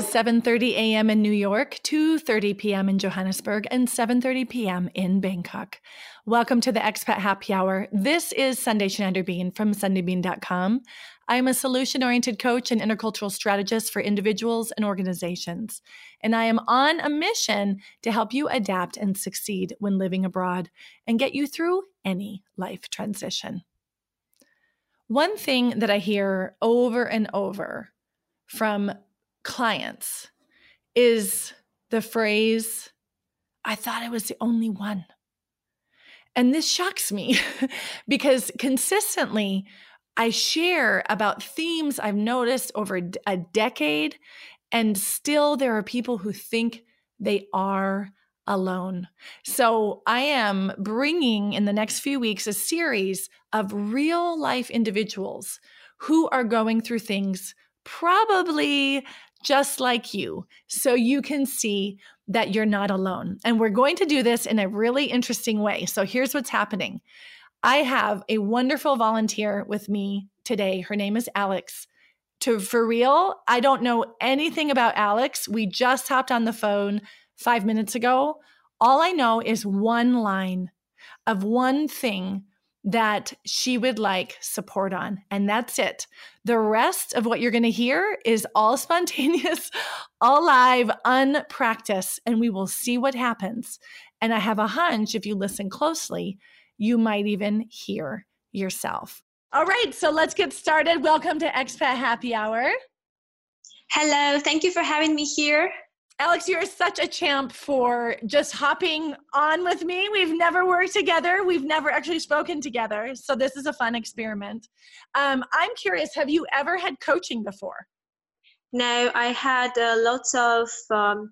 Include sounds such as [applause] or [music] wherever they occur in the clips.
is 7:30 a.m. in New York, 2:30 p.m. in Johannesburg, and 7:30 p.m. in Bangkok. Welcome to the Expat Happy Hour. This is Sundae Schneider-Bean from SundaeBean.com. I am a solution-oriented coach and intercultural strategist for individuals and organizations, and I am on a mission to help you adapt and succeed when living abroad and get you through any life transition. One thing that I hear over and over from clients is the phrase, I thought I was the only one. And this shocks me [laughs] because consistently I share about themes I've noticed over a decade, and still there are people who think they are alone. So I am bringing in the next few weeks a series of real life individuals who are going through things probably just like you, so you can see that you're not alone. And we're going to do this in a really interesting way. So here's what's happening I have a wonderful volunteer with me today. Her name is Alex. To for real, I don't know anything about Alex. We just hopped on the phone five minutes ago. All I know is one line of one thing that she would like support on. And that's it. The rest of what you're going to hear is all [laughs] spontaneous, all live, unpracticed, and we will see what happens. And I have a hunch if you listen closely, you might even hear yourself. All right, so let's get started. Welcome to Expat Happy Hour. Hello, thank you for having me here. Alex, you're such a champ for just hopping on with me. We've never worked together. We've never actually spoken together. So this is a fun experiment. Um, I'm curious, have you ever had coaching before? No, I had uh, lots of um,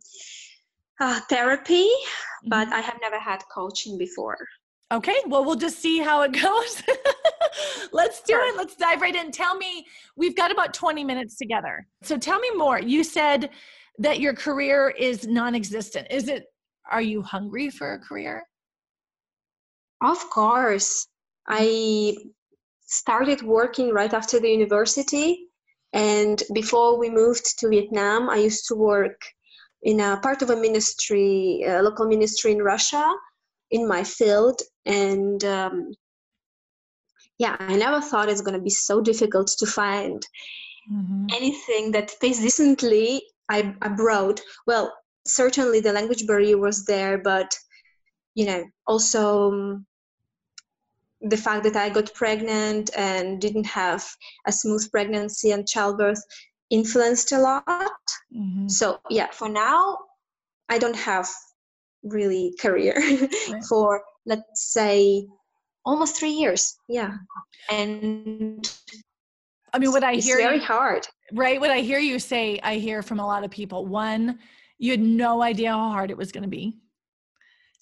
uh, therapy, mm-hmm. but I have never had coaching before. Okay, well, we'll just see how it [laughs] goes. Let's do sure. it. Let's dive right in. Tell me, we've got about 20 minutes together. So tell me more. You said that your career is non-existent? Is it are you hungry for a career? Of course. I started working right after the university and before we moved to vietnam i used to work in a part of a ministry a local ministry in russia in my field and um, yeah i never thought it's going to be so difficult to find mm-hmm. anything that pays decently I, abroad well certainly the language barrier was there but you know also um, the fact that i got pregnant and didn't have a smooth pregnancy and childbirth influenced a lot mm-hmm. so yeah for now i don't have really career [laughs] right. for let's say almost three years yeah and I mean, what I hear very you, hard, right? What I hear you say, I hear from a lot of people. One, you had no idea how hard it was going to be.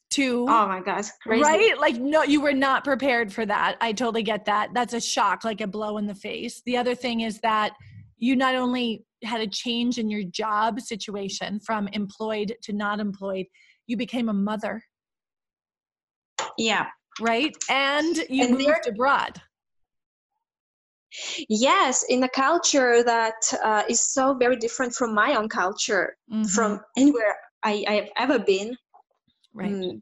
Two, oh my gosh, crazy. right? Like, no, you were not prepared for that. I totally get that. That's a shock, like a blow in the face. The other thing is that you not only had a change in your job situation from employed to not employed, you became a mother. Yeah. Right. And you and moved abroad yes in a culture that uh, is so very different from my own culture mm-hmm. from anywhere I, I, have ever been. Right. Mm.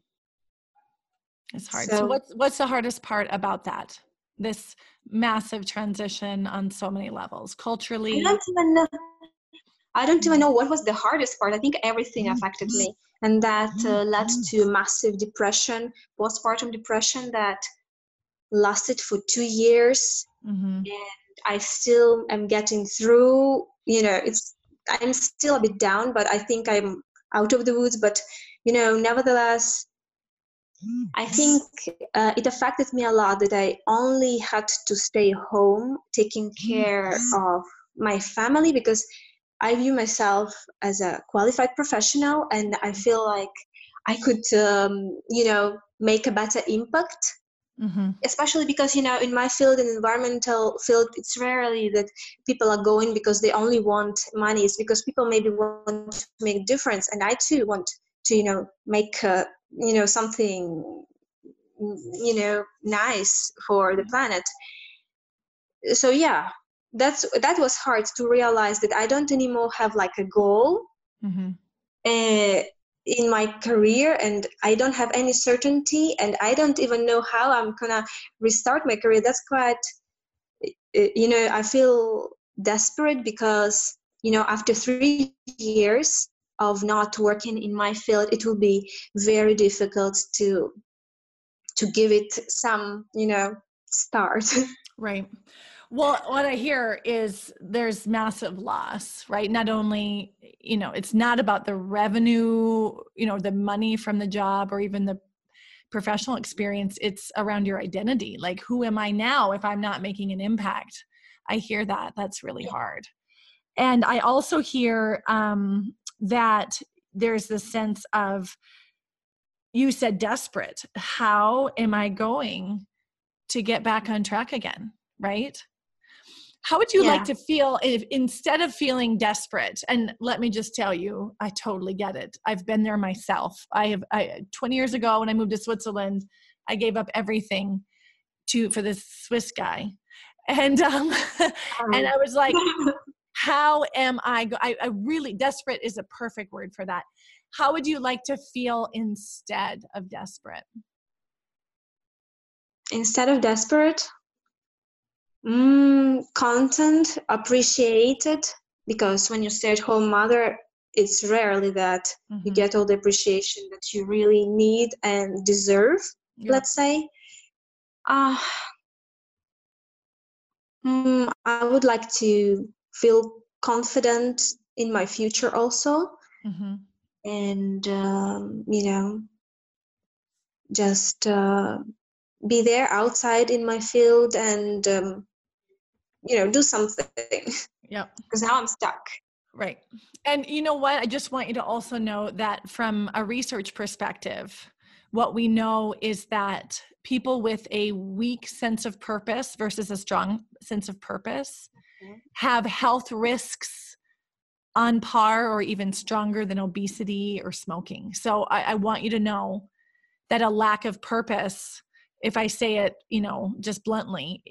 it's hard. So, so what's what's the hardest part about that? This massive transition on so many levels culturally? I don't even know. I don't even know what was the hardest part. I think everything mm-hmm. affected me. And that uh, led mm-hmm. to massive depression postpartum depression that lasted for two years mm-hmm. and i still am getting through you know it's i'm still a bit down but i think i'm out of the woods. But you know nevertheless i think uh, it affected me a lot that i only had to stay home taking care of my family because i view myself as a qualified professional and i feel like i could um, you know make a better impact Mm-hmm. Especially because you know, in my field, in environmental field, it's rarely that people are going because they only want money. It's because people maybe want to make a difference, and I too want to, you know, make uh, you know something, you know, nice for the planet. So yeah, that's that was hard to realize that i don't anymore have like a goal mm-hmm. uh, in my career and i don't have any certainty and i don't even know how i'm gonna restart my career. That's quite uh, you know i feel desperate because you know after three years of not working in my field it will be very difficult to to give it some you know start. [laughs] Right well, what I hear is there's massive loss, right? Not only, you know, it's not about the revenue, you know, the money from the job or even the professional experience, it's around your identity. Like, who am I now if I'm not making an impact? I hear that. That's really hard. And I also hear um, that there's this sense of, you said desperate. How am I going to get back on track again? Right? How would you yeah. like to feel if instead of feeling desperate? And let me just tell you, I totally get it. I've been there myself. I have I, 20 years ago when I moved to Switzerland, I gave up everything to for this Swiss guy, and um, [laughs] and I was like, [laughs] how am I, go- I? I really desperate is a perfect word for that. How would you like to feel instead of desperate? Instead of desperate, Mm, content appreciated because when you stay at home mother, it's rarely that mm-hmm. you get all the appreciation that you really need and deserve, yeah. let's say. Uh, mm, I would like to feel confident in my future also. Mm-hmm. And, um, you know, just uh, be there outside in my field and um, you know do something. Yeah because now i'm stuck. Right. And you know what? I just want you to also know that from a research perspective what we know is that people with a weak sense of purpose versus a strong sense of purpose mm-hmm. have health risks on par or even stronger than obesity or smoking. So I, I want you to know that a lack of purpose if i say it you know just bluntly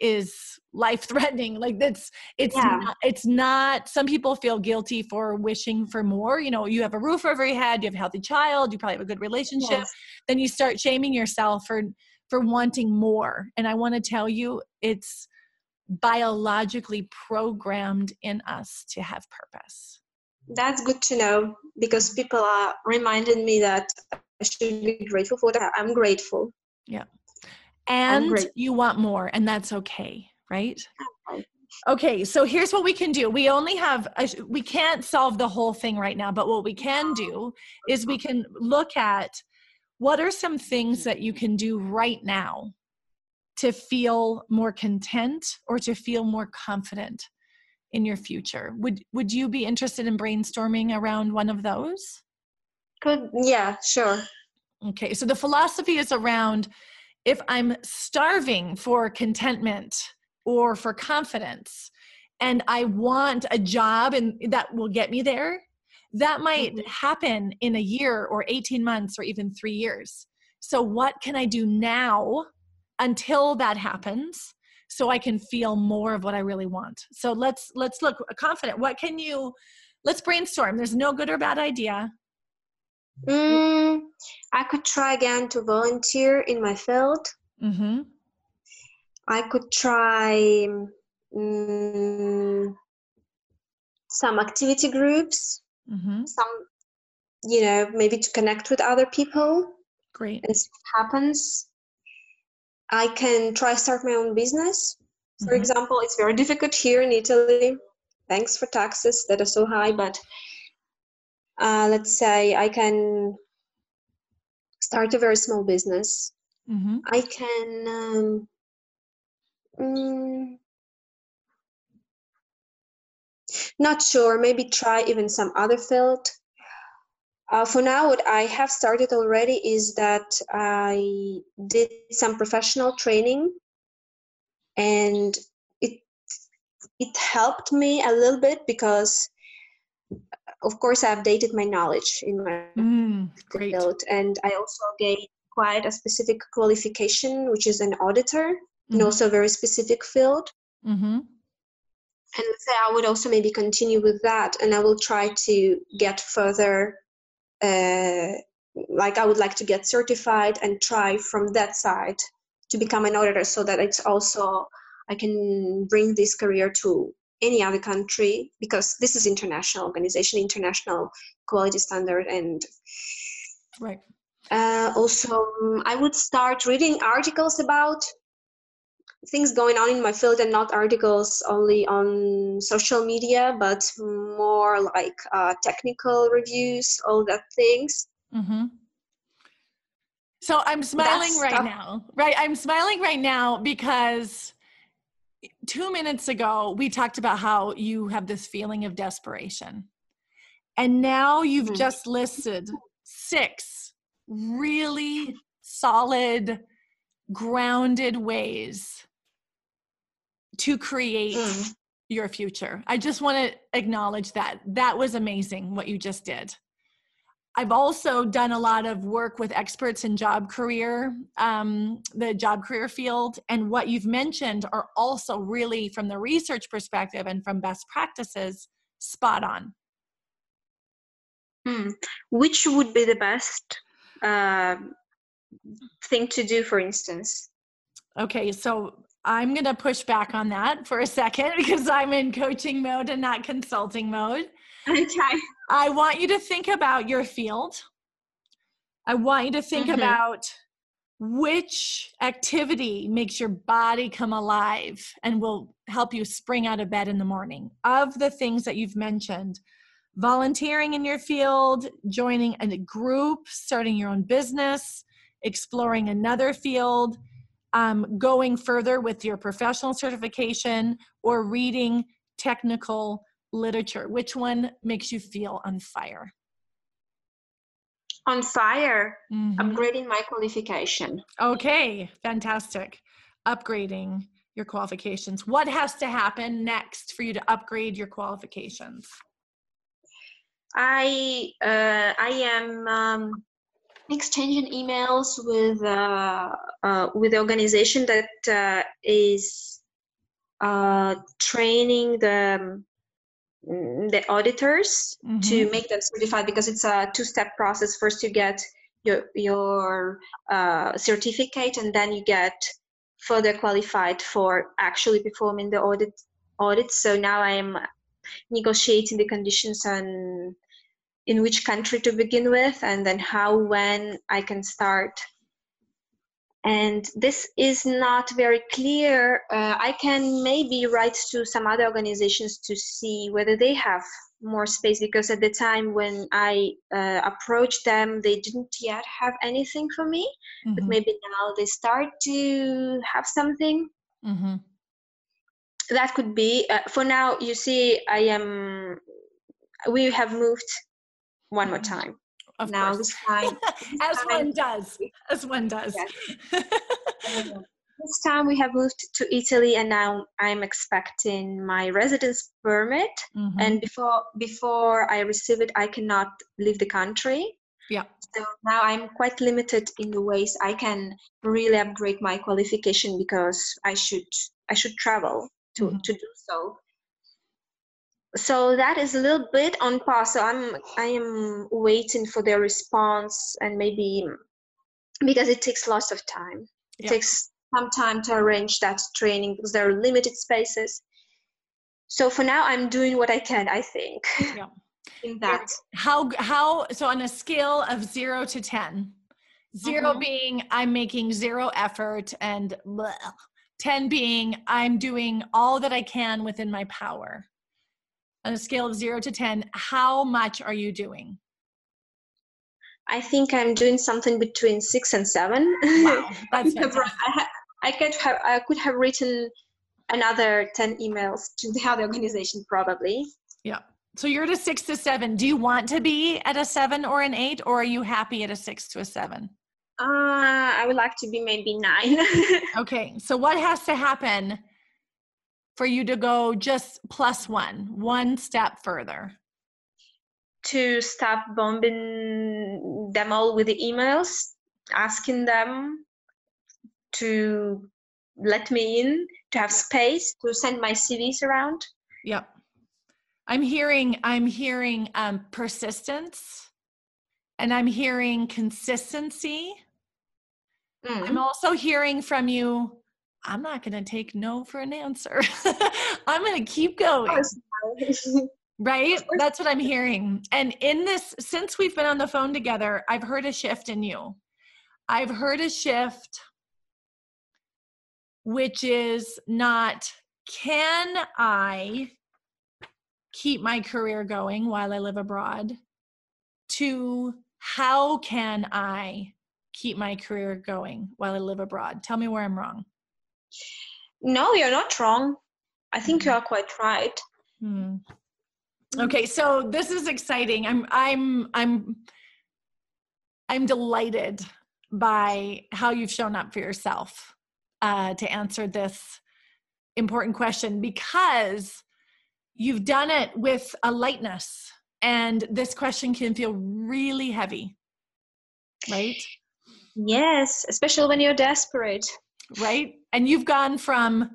is life threatening [laughs] like that's it's yeah. not, it's not some people feel guilty for wishing for more you know you have a roof over your head you have a healthy child you probably have a good relationship yes. then you start shaming yourself for for wanting more and i want to tell you it's biologically programmed in us to have purpose that's good to know because people are reminding me that i should be grateful for that i'm grateful yeah and you want more and that's okay right? Okay so here's what we can do. We only have a, we can't solve the whole thing right now but what we can do is we can look at what are some things that you can do right now to feel more content or to feel more confident in your future. Would would you be interested in brainstorming around one of those? Could yeah sure. Okay so the philosophy is around if I'm starving for contentment or for confidence and I want a job and that will get me there, that might mm-hmm. happen in a year or 18 months or even three years. So, what can I do now until that happens? so i can feel more of what i really want so let's let's look confident what can you let's brainstorm there's no good or bad idea Mm, I could try again to volunteer in my field. Mm-hmm. I could try um, some activity groups, mm-hmm. some, you know, maybe to connect with other people. Great. And see what happens. I can try start my own business. For mm-hmm. example, it's very difficult here in Italy. Thanks for taxes that are so high, but uh, let's say I can start a very small business. Mm-hmm. I can um, mm, not sure, maybe try even some other field. Uh, for now, what I have started already is that I did some professional training, and it it helped me a little bit because of course, I updated my knowledge in my mm, field, and I also gained quite a specific qualification, which is an auditor, mm-hmm. and also a very specific field. Mm-hmm. and let's I would also maybe continue with that, and I will try to get further. Uh, like I would like to get certified and try from that side to become an auditor, so that it's also I can bring this career to any other country because this is international organization, international quality standard, and right. Uh, also, um, I would start reading articles about things going on in my field and not articles only on social media but more like uh, technical reviews all that things mm-hmm. so i'm smiling That's right stuff. now right i'm smiling right now because two minutes ago we talked about how you have this feeling of desperation and now you've mm-hmm. just listed six really solid grounded ways to create mm. your future. I just want to acknowledge that. That was amazing what you just did. I've also done a lot of work with experts in job career, um, the job career field. And what you've mentioned are also really, from the research perspective and from best practices, spot on. Hmm. Which would be the best uh, thing to do, for instance? Okay, so I'm going to push back on that for a second [laughs] because I'm in coaching mode and not consulting mode. Okay. I want you to think about your field. I want you to think mm-hmm. about which activity makes your body come alive and will help you spring out of bed in the morning. Of the things that you've mentioned, volunteering in your field, joining a group, starting your own business, exploring another field, um, going further with your professional certification or reading technical literature? Which one makes you feel on fire? On fire, mm-hmm. upgrading my qualification. Okay, fantastic. Upgrading your qualifications. What has to happen next for you to upgrade your qualifications? I uh, I am um, exchanging emails with uh, uh, with the organization that uh, is uh, training the mm, the auditors mm-hmm. to make them certified because it's a two-step process. First, you get your your uh, certificate, and then you get further qualified for actually performing the audit audit. So now I am negotiating the conditions and in which country to begin with and then how when i can start and this is not very clear uh, i can maybe write to some other organizations to see whether they have more space because at the time when i uh, approached them they didn't yet have anything for me mm-hmm. but maybe now they start to have something mm-hmm. that could be uh, for now you see i am we have moved one more mm-hmm. time. Of now course. this [laughs] time, as time, one does, as one does. [laughs] Yes. this time we have moved to Italy, and now I'm expecting my residence permit. Mm-hmm. And before before I receive it, I cannot leave the country. Yeah. So now I'm quite limited in the ways I can really upgrade my qualification because I should I should travel to mm-hmm. to do so so that is a little bit on pause. So i'm i am waiting for their response and maybe because it takes lots of time. It takes some time to arrange that training because there are limited spaces. So for now i'm doing what i can i think. Yeah. [laughs] in that. how how so on a scale of 0 to ten, zero mm-hmm. being i'm making zero effort and bleh, 10 being i'm doing all that i can within my power on a scale of zero to 10, how much are you doing? I think I'm doing something between six and seven. Wow, [laughs] that's I, I, could have I could have written another ten emails to the other organization probably. Yeah. So you're at a six to seven. Do you want to be at a seven or an eight, or are you happy at a six to a seven? Uh, I would like to be maybe nine. [laughs] okay. So what has to happen for you to go just plus one, one step further? To stop bombing them all with the emails, asking them to let me in, to have space, to send my CVs around. Yep. I'm hearing I'm hearing um persistence and I'm hearing consistency. Mm. I'm also hearing from you I'm not going to take no for an answer. [laughs] I'm going to keep going. right? That's what I'm hearing. And in this, since we've been on the phone together, I've heard a shift in you. I've heard a shift, which is not, can I keep my career going while I live abroad? To how can I keep my career going while I live abroad? Tell me where I'm wrong. No, you're not wrong. I think you mm-hmm. are quite right. Hmm. Okay, so this is exciting. I'm I'm I'm I'm delighted by how you've shown up for yourself uh, to answer this important question because you've done it with a lightness, and this question can feel really heavy, right? Yes, especially when you're desperate. Right, and you've gone from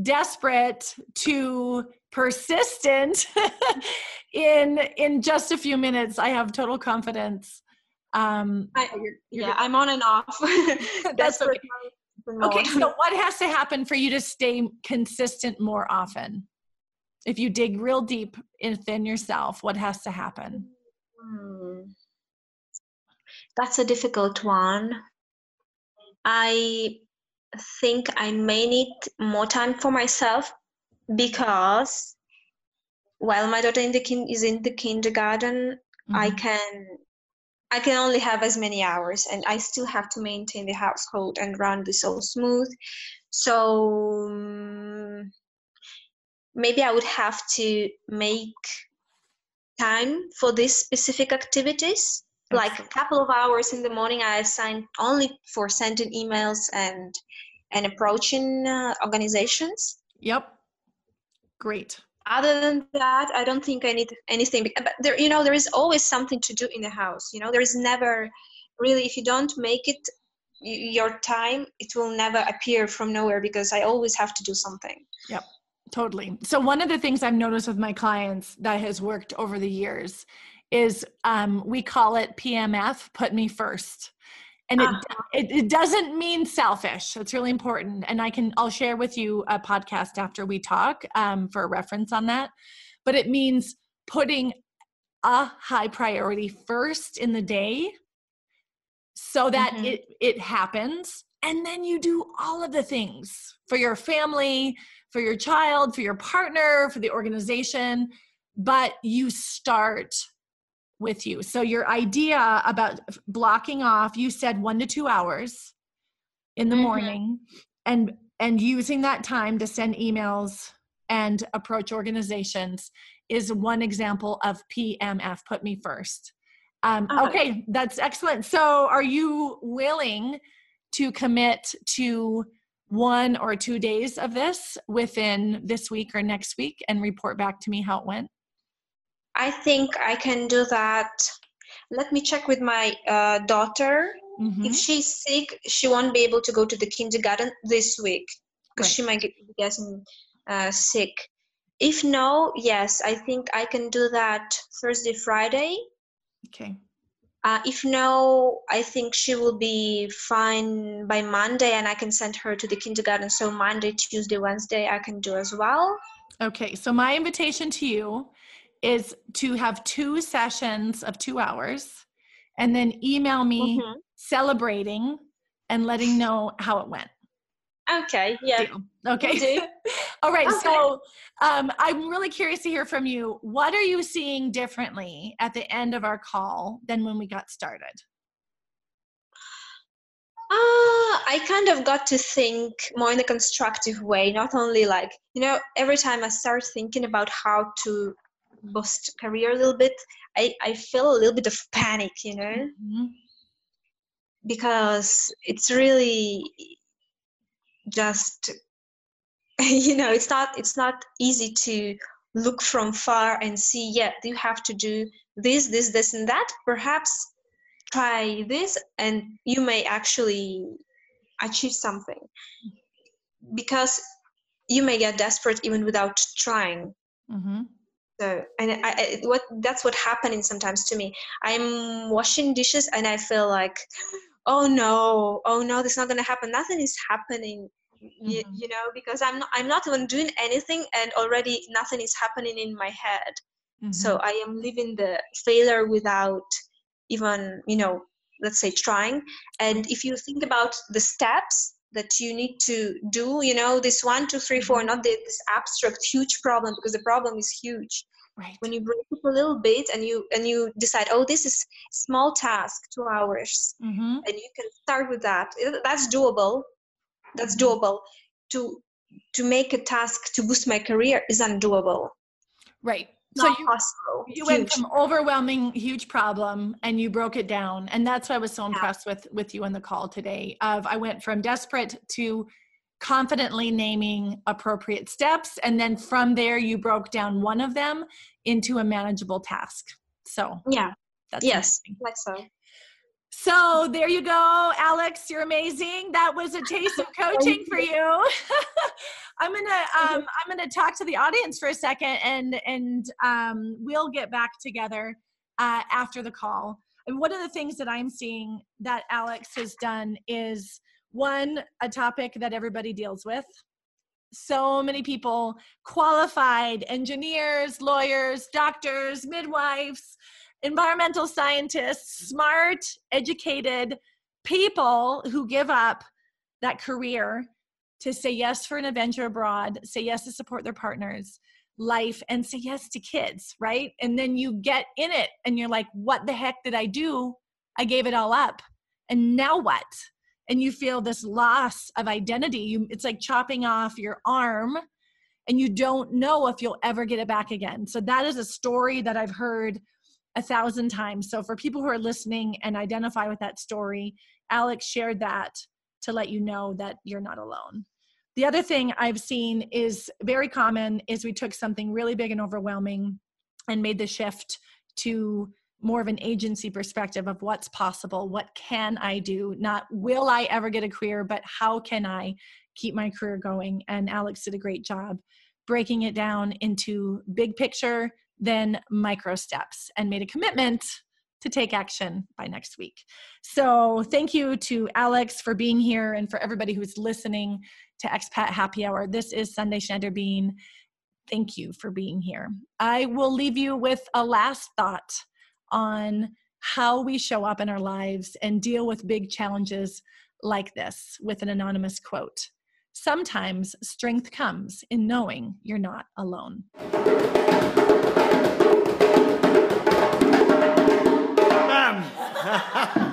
desperate to persistent [laughs] in in just a few minutes. I have total confidence. Um I, you're, you're yeah i'm on and off. [laughs] [laughs] Okay. so what has to happen for you to stay consistent more often? If you dig real deep within yourself what has to happen? Hmm. that's a difficult one. I think I may need more time for myself because while my daughter in the kin- is in the kindergarten, mm-hmm. I can I can only have as many hours, and I still have to maintain the household and run this all smooth. So um, maybe I would have to make time for these specific activities like a couple of hours in the morning i assign only for sending emails and and approaching uh, organizations. Yep. Great. Other than that i don't think i need anything but there you know there is always something to do in the house you know? There is never really if you don't make it your time it will never appear from nowhere because i always have to do something. Yep. Totally. So one of the things i've noticed with my clients that has worked over the years is um, we call it PMF, put me first. And it, uh-huh. it, it doesn't mean selfish. It's really important. And I can, I'll share with you a podcast after we talk um, for a reference on that. But it means putting a high priority first in the day so that mm-hmm. it, it happens. And then you do all of the things for your family, for your child, for your partner, for the organization. But you start with you. So your idea about blocking off, you said 1 to 2 hours in the mm-hmm. morning and and using that time to send emails and approach organizations is one example of PMF put me first. Um, uh-huh. okay, that's excellent. So, are you willing to commit to one or two days of this within this week or next week and report back to me how it went? I think I can do that. Let me check with my uh, daughter. Mm-hmm. If she's sick, she won't be able to go to the kindergarten this week because right. she might get getting uh, sick. If no, yes, I think I can do that Thursday, Friday. Okay. Uh, if no, I think she will be fine by Monday and I can send her to the kindergarten. So Monday, Tuesday, Wednesday, I can do as well. Okay. So my invitation to you is to have two sessions of two hours and then email me mm-hmm. celebrating and letting know how it went. Okay, yeah. Deal. Okay. [laughs] All right. Okay. So um, I'm really curious to hear from you. What are you seeing differently at the end of our call than when we got started? Uh, I kind of got to think more in a constructive way, not only like, you know, every time I start thinking about how to boost career a little bit i i feel a little bit of panic you know? Mm-hmm. because it's really just [laughs] you know it's not it's not easy to look from far and see yeah you have to do this this this and that? Perhaps try this and you may actually achieve something. Because you may get desperate even without trying. Mm-hmm. So, and I, I, what that's what happening sometimes to me. I'm washing dishes and I feel like, oh no, oh no, this is not gonna happen. Nothing is happening. Mm-hmm. You, you, know, because I'm not, I'm not even doing anything, and already nothing is happening in my head. Mm-hmm. So I am living the failure without even, you know, let's say trying. And if you think about the steps that you need to do you know this one two three four mm-hmm. not this abstract huge problem because the problem is huge right when you break it a little bit and you and you decide oh this is small task two hours mm-hmm. and you can start with that that's doable that's mm-hmm. doable to to make a task to boost my career is undoable right so you, possible. you went from overwhelming huge problem and you broke it down and that's why i was so impressed yeah. with with you on the call today of i went from desperate to confidently naming appropriate steps and then from there you broke down one of them into a manageable task so yeah that's yes like so so there you go, Alex. You're amazing. That was a taste of [laughs] coaching for you. [laughs] I'm gonna um, I'm gonna talk to the audience for a second, and and um, we'll get back together uh, after the call. And one of the things that I'm seeing that Alex has done is one a topic that everybody deals with. So many people, qualified engineers, lawyers, doctors, midwives environmental scientists, smart, educated people who give up that career to say yes for an adventure abroad, say yes to support their partners, life, and say yes to kids, right? And then you get in it and you're like, what the heck did I do? I gave it all up. And now what? And you feel this loss of identity. You, it's like chopping off your arm and you don't know if you'll ever get it back again. So that is a story that I've heard a thousand times. So for people who are listening and identify with that story, Alex shared that to let you know that you're not alone. The other thing I've seen is very common is we took something really big and overwhelming and made the shift to more of an agency perspective of what's possible, what can I do? Not will I ever get a career, but how can I keep my career going? And Alex did a great job breaking it down into big picture then micro steps and made a commitment to take action by next week. So, thank you to Alex for being here and for everybody who's listening to Expat Happy Hour. This is Sundae Schneider-Bean. Thank you for being here. I will leave you with a last thought on how we show up in our lives and deal with big challenges like this with an anonymous quote. Sometimes strength comes in knowing you're not alone. [laughs]